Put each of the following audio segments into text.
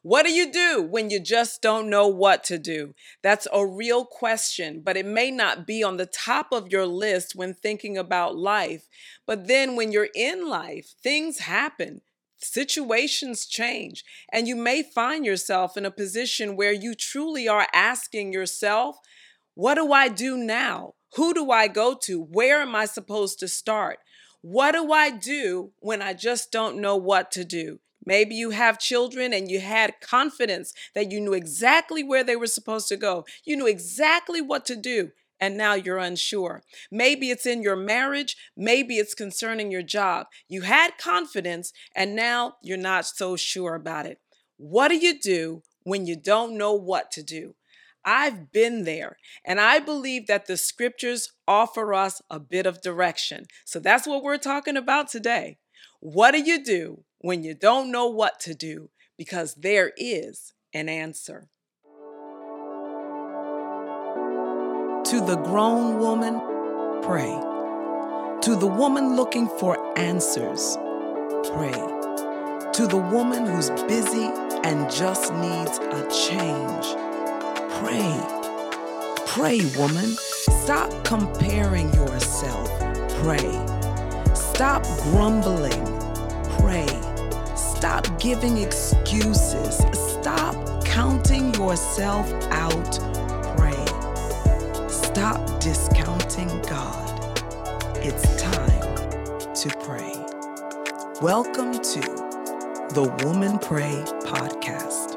What do you do when you just don't know what to do? That's a real question, but it may not be on the top of your list when thinking about life. But then when you're in life, things happen. Situations change, and you may find yourself in a position where you truly are asking yourself, What do I do now? Who do I go to? Where am I supposed to start? What do I do when I just don't know what to do? Maybe you have children and you had confidence that you knew exactly where they were supposed to go. You knew exactly what to do, and now you're unsure. Maybe it's in your marriage, maybe it's concerning your job. You had confidence, and now you're not so sure about it. What do you do when you don't know what to do? I've been there, and I believe that the scriptures offer us a bit of direction. So that's what we're talking about today. What do you do when you don't know what to do? Because there is an answer. To the grown woman, pray. To the woman looking for answers, pray. To the woman who's busy and just needs a change, Pray. Pray, woman. Stop comparing yourself. Pray. Stop grumbling. Pray. Stop giving excuses. Stop counting yourself out. Pray. Stop discounting God. It's time to pray. Welcome to the Woman Pray podcast.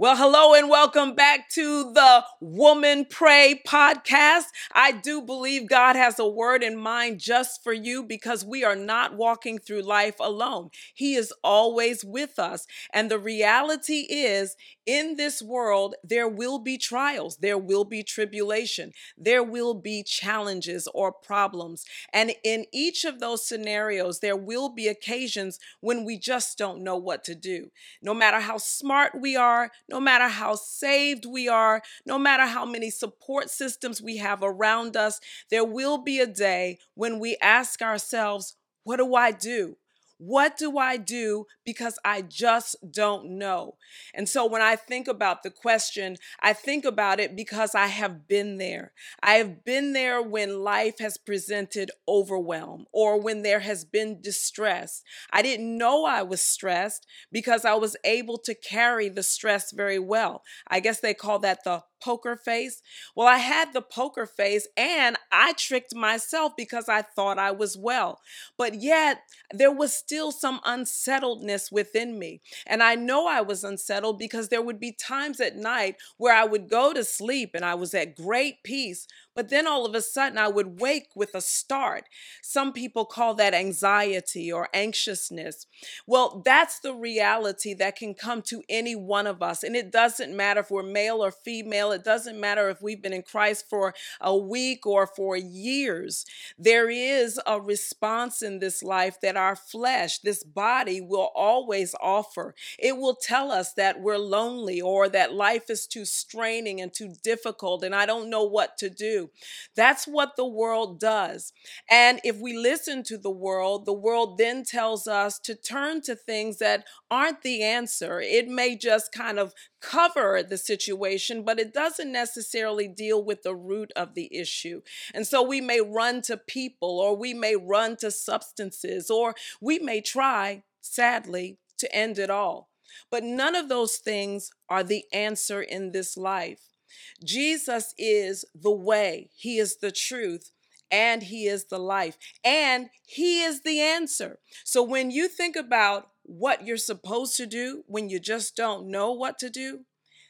Well, hello and welcome back to the Woman Pray podcast. I do believe God has a word in mind just for you because we are not walking through life alone. He is always with us. And the reality is, in this world, there will be trials, there will be tribulation, there will be challenges or problems. And in each of those scenarios, there will be occasions when we just don't know what to do. No matter how smart we are, no matter how saved we are, no matter how many support systems we have around us, there will be a day when we ask ourselves, What do I do? What do I do because I just don't know? And so when I think about the question, I think about it because I have been there. I have been there when life has presented overwhelm or when there has been distress. I didn't know I was stressed because I was able to carry the stress very well. I guess they call that the poker face. Well, I had the poker face and I tricked myself because I thought I was well. But yet, there was still some unsettledness within me. And I know I was unsettled because there would be times at night where I would go to sleep and I was at great peace, but then all of a sudden, I would wake with a start. Some people call that anxiety or anxiousness. Well, that's the reality that can come to any one of us. And it doesn't matter if we're male or female, it doesn't matter if we've been in Christ for a week or for years. There is a response in this life that our flesh, this body, will always offer. It will tell us that we're lonely or that life is too straining and too difficult and I don't know what to do. That's what the world does. And if we listen to the world, the world then tells us to turn to things that aren't the answer. It may just kind of cover the situation, but it doesn't necessarily deal with the root of the issue. And so we may run to people, or we may run to substances, or we may try, sadly, to end it all. But none of those things are the answer in this life. Jesus is the way, He is the truth, and He is the life, and He is the answer. So when you think about what you're supposed to do when you just don't know what to do,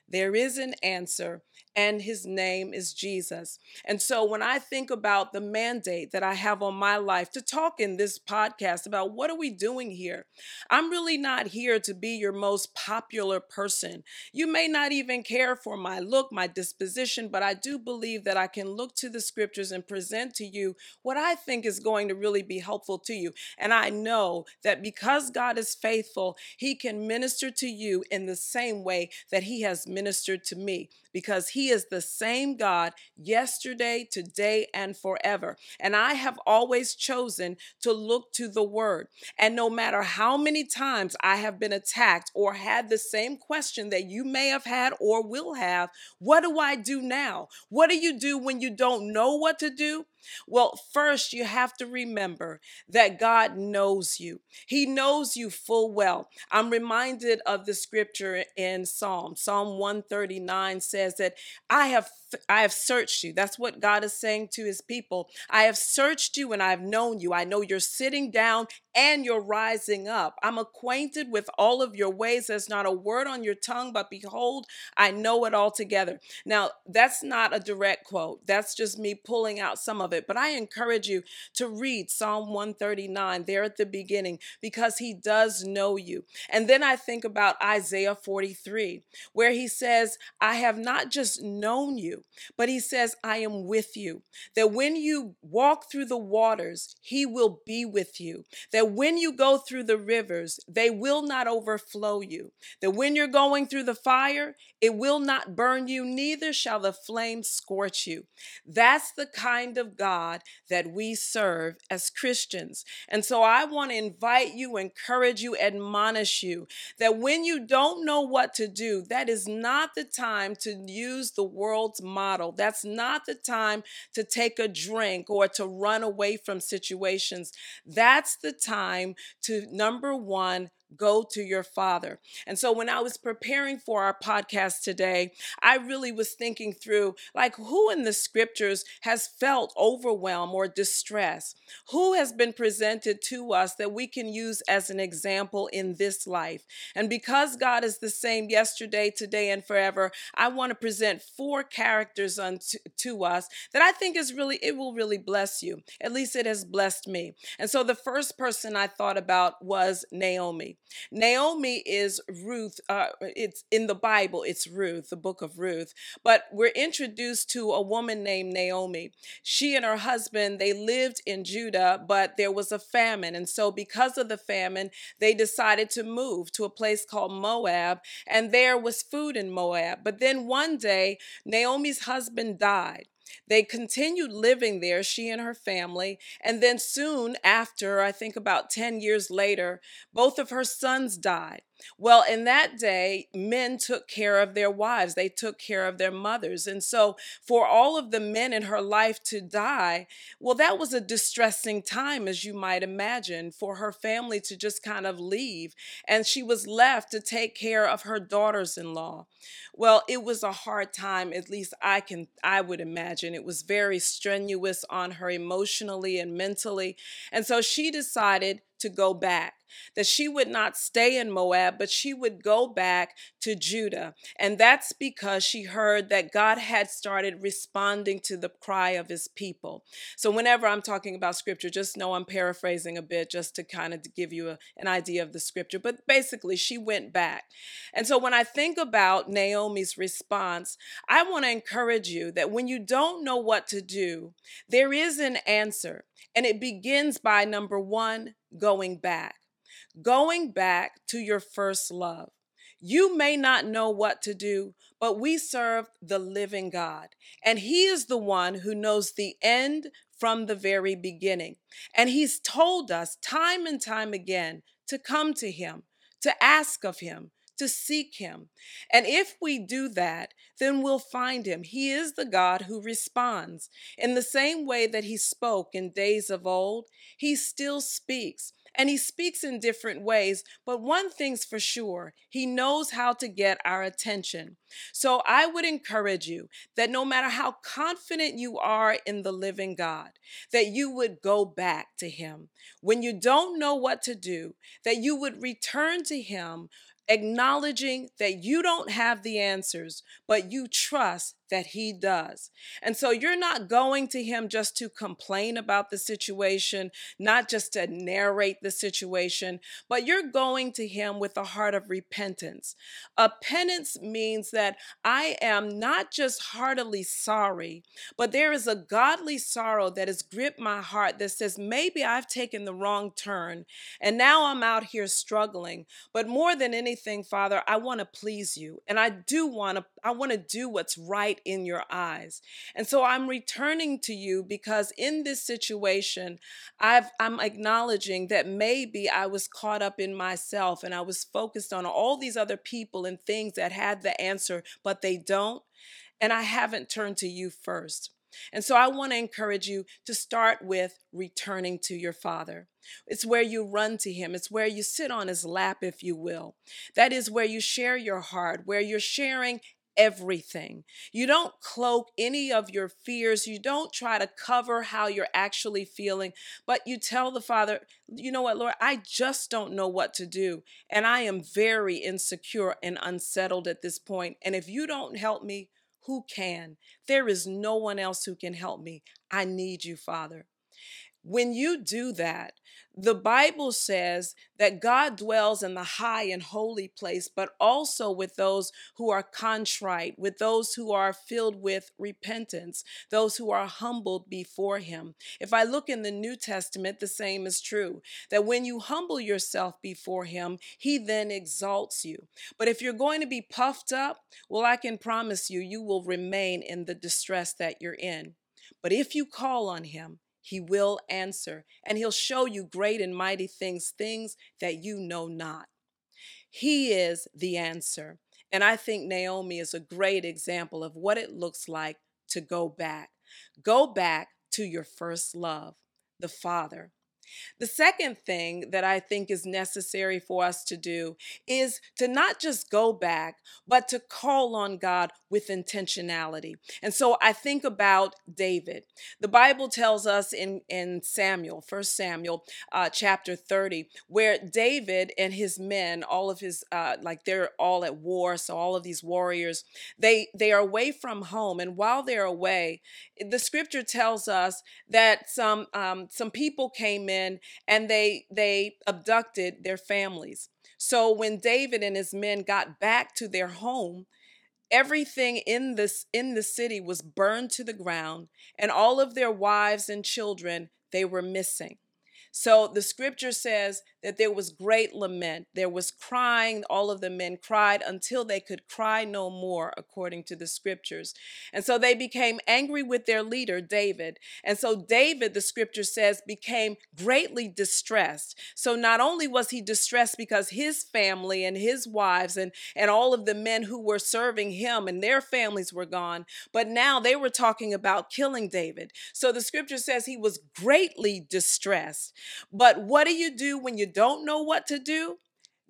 there is an answer, and his name is Jesus. And so when I think about the mandate that I have on my life to talk in this podcast about what are we doing here, I'm really not here to be your most popular person. You may not even care for my look, my disposition, but I do believe that I can look to the scriptures and present to you what I think is going to really be helpful to you. And I know that because God is faithful, he can minister to you in the same way that he has ministered to me because he He is the same God yesterday, today, and forever. And I have always chosen to look to the Word. And no matter how many times I have been attacked or had the same question that you may have had or will have, what do I do now? What do you do when you don't know what to do? Well, first, you have to remember that God knows you. He knows you full well. I'm reminded of the scripture in Psalm. Psalm 139 says that I have I have searched you. That's what God is saying to his people. I have searched you and I have known you. I know you're sitting down and you're rising up. I'm acquainted with all of your ways. There's not a word on your tongue, but behold, I know it all together. Now, that's not a direct quote. That's just me pulling out some of it. But I encourage you to read Psalm 139 there at the beginning because he does know you. And then I think about Isaiah 43, where he says, I have not just known you but he says, I am with you. That when you walk through the waters, he will be with you. That when you go through the rivers, they will not overflow you. That when you're going through the fire, it will not burn you, neither shall the flame scorch you. That's the kind of God that we serve as Christians. And so I want to invite you, encourage you, admonish you that when you don't know what to do, that is not the time to use the world's model. That's not the time to take a drink or to run away from situations. That's the time to, number one, go to your father. And so when I was preparing for our podcast today, I really was thinking through like who in the scriptures has felt overwhelmed or distress? Who has been presented to us that we can use as an example in this life? And because God is the same yesterday, today, and forever, I want to present four characters unto to us that I think is really, it will really bless you. At least it has blessed me. And so the first person I thought about was Naomi. Naomi is Ruth. Uh, it's in the Bible, it's Ruth, the book of Ruth. But we're introduced to a woman named Naomi. She and her husband, they lived in Judah, but there was a famine. And so, because of the famine, they decided to move to a place called Moab. And there was food in Moab. But then one day, Naomi's husband died. They continued living there, she and her family. And then soon after, I think about 10 years later, both of her sons died. Well, in that day, men took care of their wives, they took care of their mothers. And so, for all of the men in her life to die, well, that was a distressing time, as you might imagine, for her family to just kind of leave. And she was left to take care of her daughters in law. Well, it was a hard time, at least I can, I would imagine. It was very strenuous on her emotionally and mentally. And so she decided to go back that she would not stay in Moab, but she would go back to Judah. And that's because she heard that God had started responding to the cry of his people. So whenever I'm talking about scripture, just know I'm paraphrasing a bit just to kind of give you a, an idea of the scripture. But basically, she went back. And so when I think about Naomi's response, I want to encourage you that when you don't know what to do, there is an answer. And it begins by number one, going back going back to your first love. You may not know what to do, but we serve the living God, and He is the one who knows the end from the very beginning. And He's told us time and time again to come to Him, to ask of Him, to seek him. And if we do that, then we'll find him. He is the God who responds. In the same way that he spoke in days of old, he still speaks. And he speaks in different ways, but one thing's for sure he knows how to get our attention. So I would encourage you that no matter how confident you are in the living God, that you would go back to him. When you don't know what to do, that you would return to him acknowledging that you don't have the answers, but you trust that he does. And so you're not going to him just to complain about the situation, not just to narrate the situation, but you're going to him with a heart of repentance. A penance means that I am not just heartily sorry, but there is a godly sorrow that has gripped my heart that says, maybe I've taken the wrong turn and now I'm out here struggling. But more than anything, Father, I want to please you. And I do want to, I want to do what's right in your eyes. And so I'm returning to you because in this situation, I've, I'm acknowledging that maybe I was caught up in myself and I was focused on all these other people and things that had the answer, but they don't. And I haven't turned to you first. And so I want to encourage you to start with returning to your Father. It's where you run to Him, it's where you sit on His lap, if you will. That is where you share your heart, where you're sharing everything. You don't cloak any of your fears. You don't try to cover how you're actually feeling, but you tell the Father, you know what, Lord, I just don't know what to do. And I am very insecure and unsettled at this point. And if you don't help me, who can? There is no one else who can help me. I need you, Father. When you do that, the Bible says that God dwells in the high and holy place, but also with those who are contrite, with those who are filled with repentance, those who are humbled before Him. If I look in the New Testament, the same is true that when you humble yourself before Him, He then exalts you. But if you're going to be puffed up, well, I can promise you, you will remain in the distress that you're in. But if you call on Him, he will answer, and he'll show you great and mighty things, things that you know not. He is the answer. And I think Naomi is a great example of what it looks like to go back. Go back to your first love, the Father. The second thing that I think is necessary for us to do is to not just go back, but to call on God with intentionality. And so I think about David. The Bible tells us in, in Samuel, First Samuel uh, chapter 30, where David and his men, all of his, uh, like they're all at war, so all of these warriors, they, they are away from home. And while they're away, the scripture tells us that some, um, some people came in and they they abducted their families. So when David and his men got back to their home, everything in this in the city was burned to the ground and all of their wives and children they were missing. So the scripture says that there was great lament. There was crying. All of the men cried until they could cry no more, according to the scriptures. And so they became angry with their leader, David. And so David, the scripture says, became greatly distressed. So not only was he distressed because his family and his wives and, and all of the men who were serving him and their families were gone, but now they were talking about killing David. So the scripture says he was greatly distressed. But what do you do when you don't know what to do?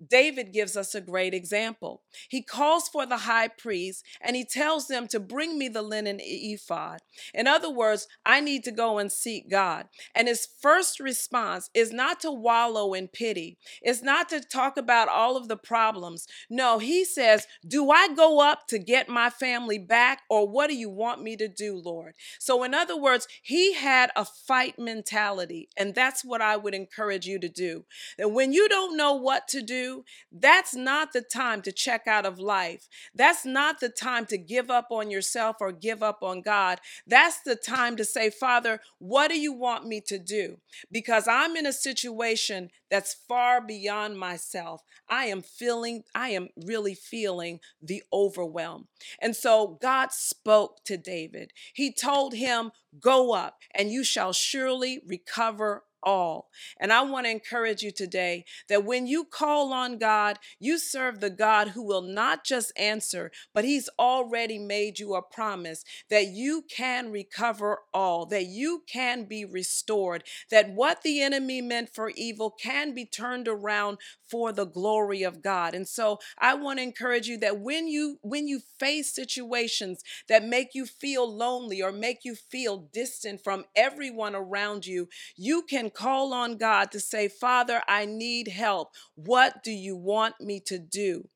David gives us a great example. He calls for the high priest and he tells them to bring me the linen ephod. In other words, I need to go and seek God. And his first response is not to wallow in pity, it's not to talk about all of the problems. No, he says, Do I go up to get my family back or what do you want me to do, Lord? So, in other words, he had a fight mentality. And that's what I would encourage you to do. That when you don't know what to do, that's not the time to check out of life. That's not the time to give up on yourself or give up on God. That's the time to say, Father, what do you want me to do? Because I'm in a situation that's far beyond myself. I am feeling, I am really feeling the overwhelm. And so God spoke to David. He told him, Go up, and you shall surely recover all. And I want to encourage you today that when you call on God, you serve the God who will not just answer, but He's already made you a promise that you can recover all, that you can be restored, that what the enemy meant for evil can be turned around for the glory of God. And so I want to encourage you that when you when you face situations that make you feel lonely or make you feel distant from everyone around you, you can call on God to say, Father, I need help. What do you want me to do?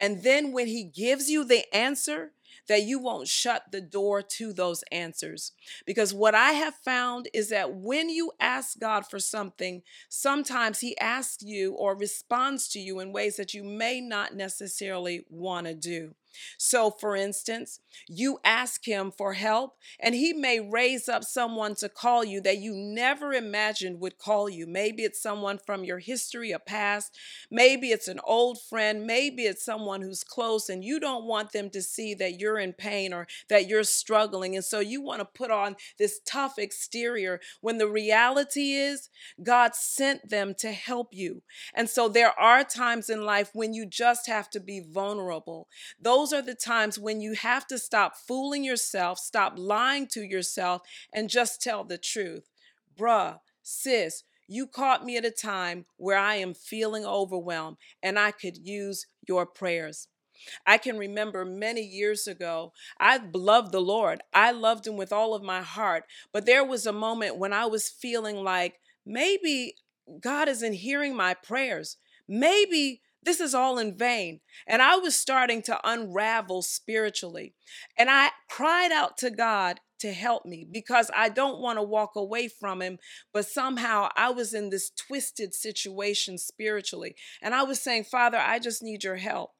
And then when He gives you the answer, that you won't shut the door to those answers. Because what I have found is that when you ask God for something, sometimes He asks you or responds to you in ways that you may not necessarily want to do. So, for instance, you ask him for help, and he may raise up someone to call you that you never imagined would call you. Maybe it's someone from your history, a past. Maybe it's an old friend. Maybe it's someone who's close, and you don't want them to see that you're in pain or that you're struggling. And so you want to put on this tough exterior when the reality is God sent them to help you. And so there are times in life when you just have to be vulnerable. Those are the times when you have to stop fooling yourself, stop lying to yourself, and just tell the truth. Bruh, sis, you caught me at a time where I am feeling overwhelmed and I could use your prayers. I can remember many years ago, I loved the Lord. I loved Him with all of my heart. But there was a moment when I was feeling like maybe God isn't hearing my prayers. Maybe this is all in vain. And I was starting to unravel spiritually. And I cried out to God to help me because I don't want to walk away from Him. But somehow I was in this twisted situation spiritually. And I was saying, Father, I just need your help.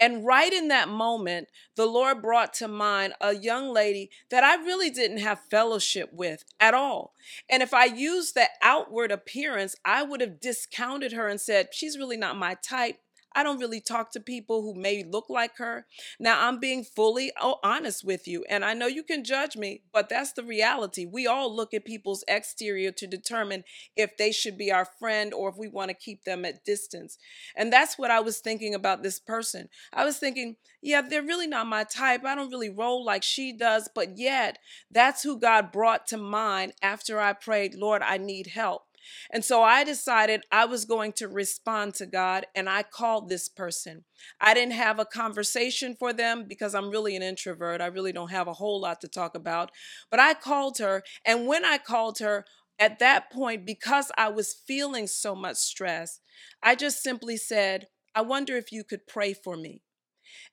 And right in that moment, the Lord brought to mind a young lady that I really didn't have fellowship with at all. And if I used the outward appearance, I would have discounted her and said, She's really not my type. I don't really talk to people who may look like her. Now, I'm being fully honest with you, and I know you can judge me, but that's the reality. We all look at people's exterior to determine if they should be our friend or if we want to keep them at distance. And that's what I was thinking about this person. I was thinking, yeah, they're really not my type. I don't really roll like she does, but yet that's who God brought to mind after I prayed, Lord, I need help. And so I decided I was going to respond to God and I called this person. I didn't have a conversation for them because I'm really an introvert. I really don't have a whole lot to talk about. But I called her. And when I called her, at that point, because I was feeling so much stress, I just simply said, I wonder if you could pray for me.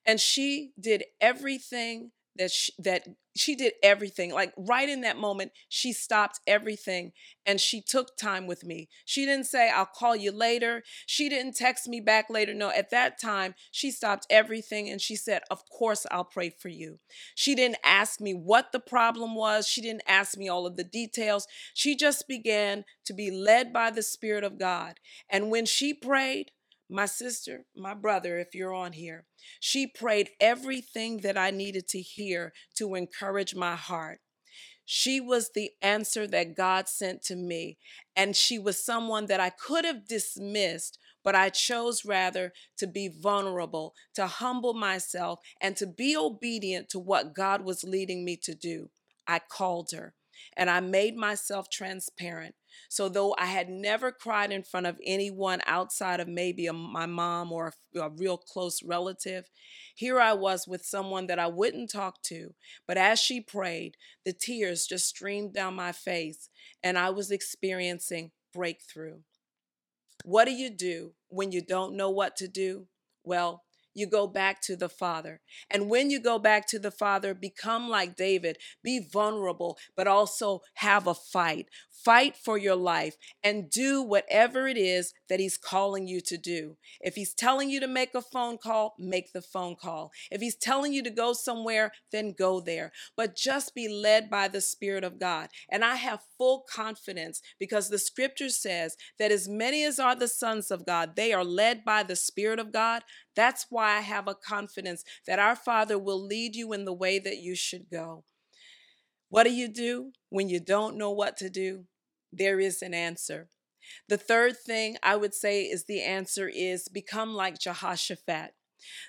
And she did everything that she, that she did everything like right in that moment she stopped everything and she took time with me. She didn't say i'll call you later. She didn't text me back later. No at that time she stopped everything and she said of course i'll pray for you. She didn't ask me what the problem was. She didn't ask me all of the details. She just began to be led by the spirit of god. And when she prayed my sister, my brother, if you're on here, she prayed everything that I needed to hear to encourage my heart. She was the answer that God sent to me. And she was someone that I could have dismissed, but I chose rather to be vulnerable, to humble myself, and to be obedient to what God was leading me to do. I called her and I made myself transparent. So, though I had never cried in front of anyone outside of maybe a, my mom or a, a real close relative, here I was with someone that I wouldn't talk to. But as she prayed, the tears just streamed down my face, and I was experiencing breakthrough. What do you do when you don't know what to do? Well, you go back to the Father. And when you go back to the Father, become like David, be vulnerable, but also have a fight. Fight for your life and do whatever it is that He's calling you to do. If He's telling you to make a phone call, make the phone call. If He's telling you to go somewhere, then go there. But just be led by the Spirit of God. And I have full confidence because the scripture says that as many as are the sons of God, they are led by the Spirit of God. That's why I have a confidence that our Father will lead you in the way that you should go. What do you do when you don't know what to do? There is an answer. The third thing I would say is the answer is become like Jehoshaphat.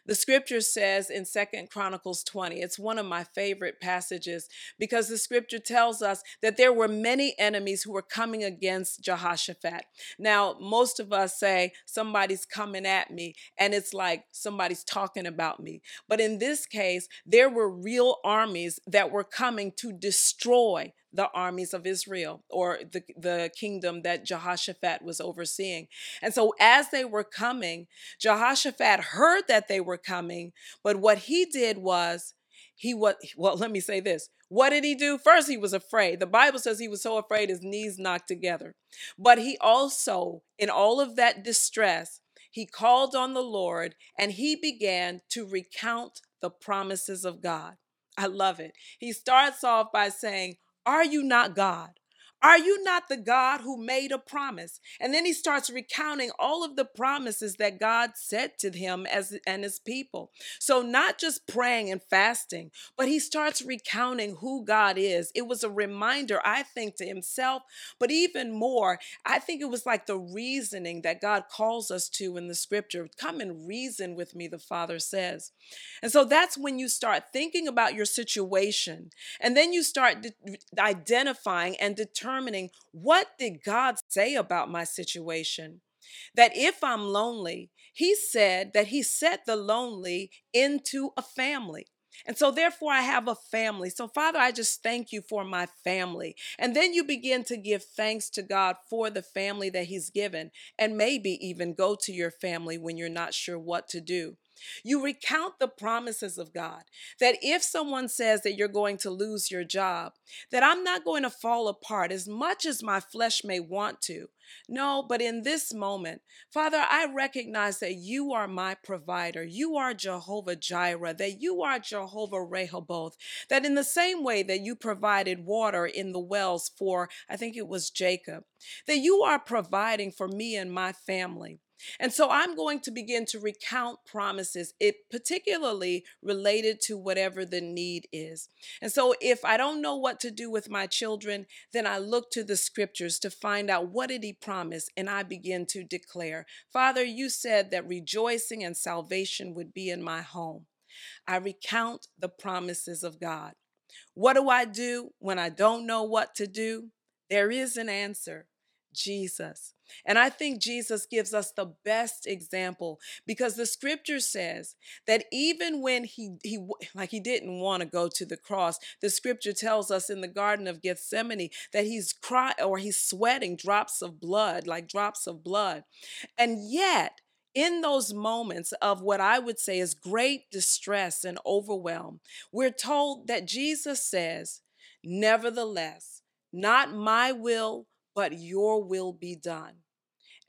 The scripture says in Second Chronicles 20, it's one of my favorite passages because the scripture tells us that there were many enemies who were coming against Jehoshaphat. Now, most of us say somebody's coming at me and it's like somebody's talking about me. But in this case, there were real armies that were coming to destroy the armies of Israel or the, the kingdom that Jehoshaphat was overseeing. And so as they were coming, Jehoshaphat heard that they were coming, but what he did was he was well let me say this what did he do first he was afraid the bible says he was so afraid his knees knocked together but he also in all of that distress he called on the lord and he began to recount the promises of God. I love it. He starts off by saying, Are you not God? Are you not the God who made a promise? And then he starts recounting all of the promises that God said to him as and his people. So not just praying and fasting, but he starts recounting who God is. It was a reminder, I think, to himself, but even more, I think it was like the reasoning that God calls us to in the scripture. Come and reason with me, the Father says. And so that's when you start thinking about your situation, and then you start de- identifying and determining determining what did God say about my situation? That if I'm lonely, he said that he set the lonely into a family. And so, therefore, I have a family. So, Father, I just thank you for my family. And then you begin to give thanks to God for the family that He's given, and maybe even go to your family when you're not sure what to do. You recount the promises of God that if someone says that you're going to lose your job, that I'm not going to fall apart as much as my flesh may want to. No, but in this moment, Father, I recognize that you are my provider. You are Jehovah Jireh, that you are Jehovah Rehoboth, that in the same way that you provided water in the wells for, I think it was Jacob, that you are providing for me and my family. And so I'm going to begin to recount promises, it particularly related to whatever the need is. And so if I don't know what to do with my children, then I look to the scriptures to find out what did he promise and I begin to declare, Father, you said that rejoicing and salvation would be in my home. I recount the promises of God. What do I do when I don't know what to do? There is an answer. Jesus. And I think Jesus gives us the best example because the scripture says that even when he he like he didn't want to go to the cross, the scripture tells us in the garden of Gethsemane that he's crying or he's sweating drops of blood, like drops of blood. And yet, in those moments of what I would say is great distress and overwhelm, we're told that Jesus says, "Nevertheless, not my will, but your will be done.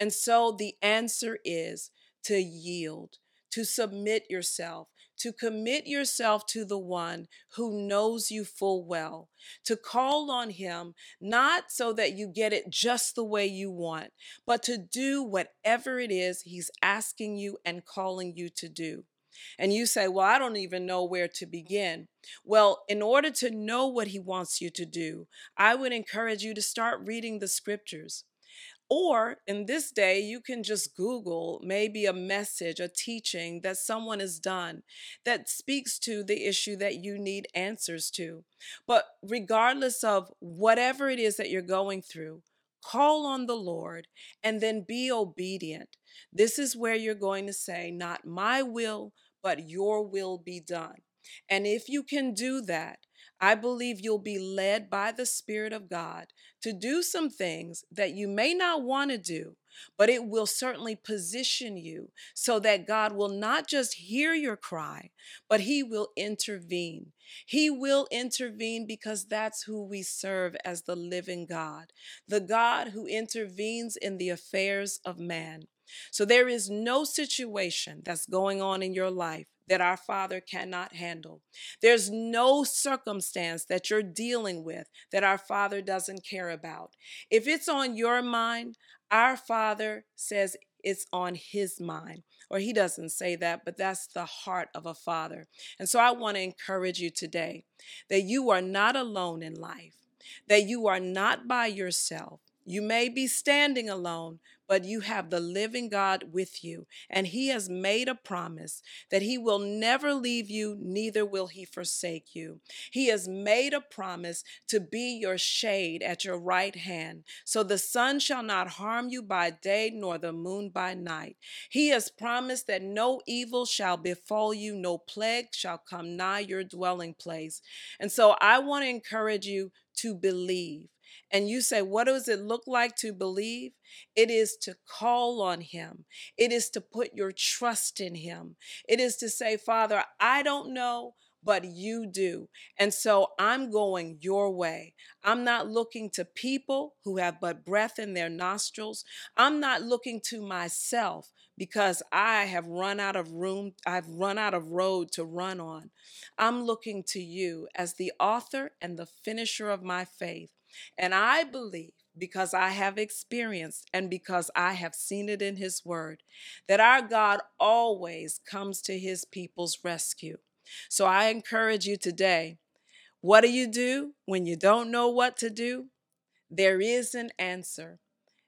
And so the answer is to yield, to submit yourself, to commit yourself to the one who knows you full well, to call on him, not so that you get it just the way you want, but to do whatever it is he's asking you and calling you to do. And you say, Well, I don't even know where to begin. Well, in order to know what he wants you to do, I would encourage you to start reading the scriptures. Or in this day, you can just Google maybe a message, a teaching that someone has done that speaks to the issue that you need answers to. But regardless of whatever it is that you're going through, call on the Lord and then be obedient. This is where you're going to say, Not my will, but your will be done. And if you can do that, I believe you'll be led by the Spirit of God to do some things that you may not want to do, but it will certainly position you so that God will not just hear your cry, but He will intervene. He will intervene because that's who we serve as the living God, the God who intervenes in the affairs of man. So there is no situation that's going on in your life that our Father cannot handle. There's no circumstance that you're dealing with that our Father doesn't care about. If it's on your mind, our Father says it's on His mind. Or He doesn't say that, but that's the heart of a Father. And so I want to encourage you today that you are not alone in life, that you are not by yourself. You may be standing alone, but you have the living God with you. And He has made a promise that He will never leave you, neither will He forsake you. He has made a promise to be your shade at your right hand, so the sun shall not harm you by day, nor the moon by night. He has promised that no evil shall befall you, no plague shall come nigh your dwelling place. And so I want to encourage you to believe and you say, What does it look like to believe? It is to call on Him, it is to put your trust in Him. It is to say, Father, I don't know, but you do. And so I'm going your way. I'm not looking to people who have but breath in their nostrils. I'm not looking to myself because I have run out of room, I've run out of road to run on. I'm looking to you as the author and the finisher of my faith. And I believe because I have experienced and because I have seen it in His Word, that our God always comes to His people's rescue. So I encourage you today what do you do when you don't know what to do? There is an answer,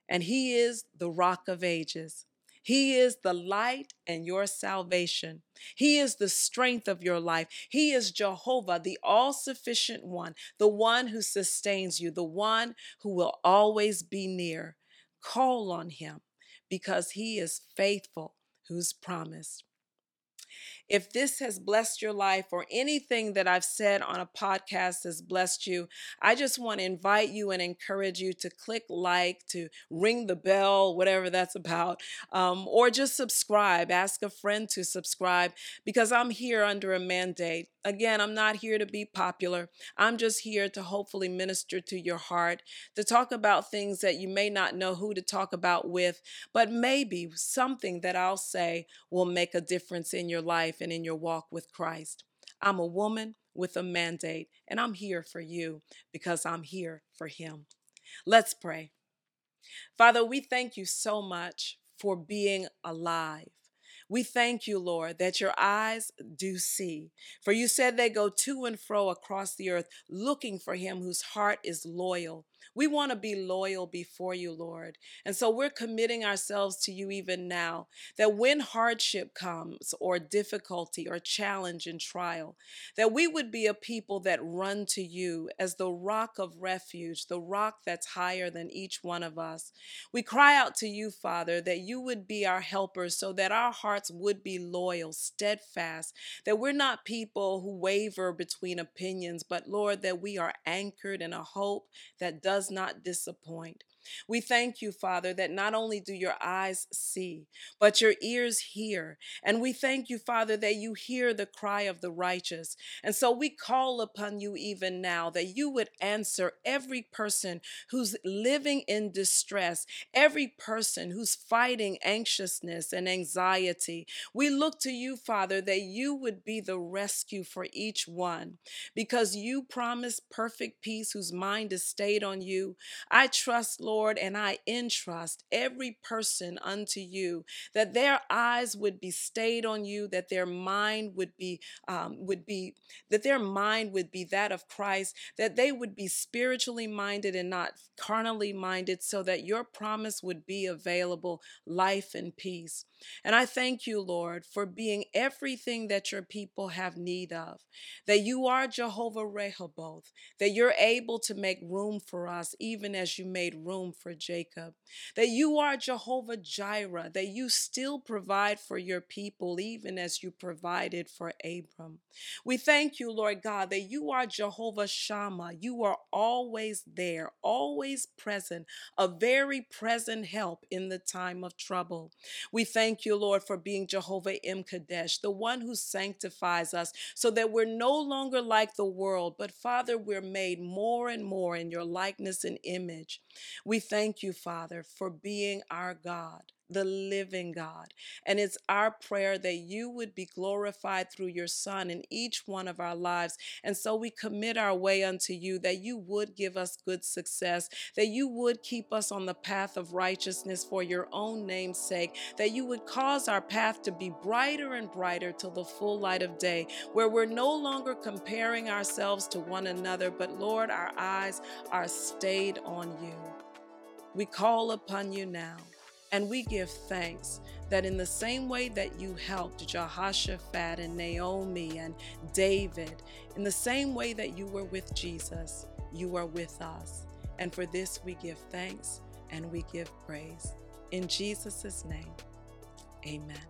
and He is the rock of ages. He is the light and your salvation. He is the strength of your life. He is Jehovah, the all sufficient one, the one who sustains you, the one who will always be near. Call on him because he is faithful, who's promised. If this has blessed your life or anything that I've said on a podcast has blessed you, I just want to invite you and encourage you to click like, to ring the bell, whatever that's about, um, or just subscribe. Ask a friend to subscribe because I'm here under a mandate. Again, I'm not here to be popular. I'm just here to hopefully minister to your heart, to talk about things that you may not know who to talk about with, but maybe something that I'll say will make a difference in your life life and in your walk with Christ. I'm a woman with a mandate, and I'm here for you because I'm here for Him. Let's pray. Father, we thank you so much for being alive. We thank you, Lord, that your eyes do see. For you said they go to and fro across the earth looking for him whose heart is loyal. We want to be loyal before you, Lord. And so we're committing ourselves to you even now that when hardship comes, or difficulty, or challenge and trial, that we would be a people that run to you as the rock of refuge, the rock that's higher than each one of us. We cry out to you, Father, that you would be our helper so that our hearts would be loyal, steadfast, that we're not people who waver between opinions, but Lord, that we are anchored in a hope that does does not disappoint. We thank you, Father, that not only do your eyes see, but your ears hear. And we thank you, Father, that you hear the cry of the righteous. And so we call upon you even now that you would answer every person who's living in distress, every person who's fighting anxiousness and anxiety. We look to you, Father, that you would be the rescue for each one because you promise perfect peace whose mind is stayed on you. I trust, Lord Lord, and I entrust every person unto you, that their eyes would be stayed on you, that their mind would be um, would be that their mind would be that of Christ, that they would be spiritually minded and not carnally minded, so that your promise would be available, life and peace. And I thank you, Lord, for being everything that your people have need of, that you are Jehovah Rehoboth, that you're able to make room for us, even as you made room home for Jacob, that you are Jehovah Jireh, that you still provide for your people, even as you provided for Abram. We thank you, Lord God, that you are Jehovah Shammah. You are always there, always present, a very present help in the time of trouble. We thank you, Lord, for being Jehovah M'Kaddesh, the one who sanctifies us so that we're no longer like the world, but Father, we're made more and more in your likeness and image. We thank you, Father, for being our God the living God. And it's our prayer that you would be glorified through your Son in each one of our lives. And so we commit our way unto you that you would give us good success, that you would keep us on the path of righteousness for your own name's sake, that you would cause our path to be brighter and brighter till the full light of day, where we're no longer comparing ourselves to one another, but Lord, our eyes are stayed on you. We call upon you now. And we give thanks that in the same way that you helped Jehoshaphat and Naomi and David, in the same way that you were with Jesus, you are with us. And for this we give thanks and we give praise. In Jesus' name, amen.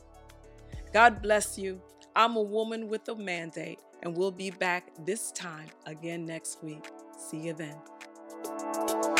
God bless you. I'm a woman with a mandate, and we'll be back this time again next week. See you then.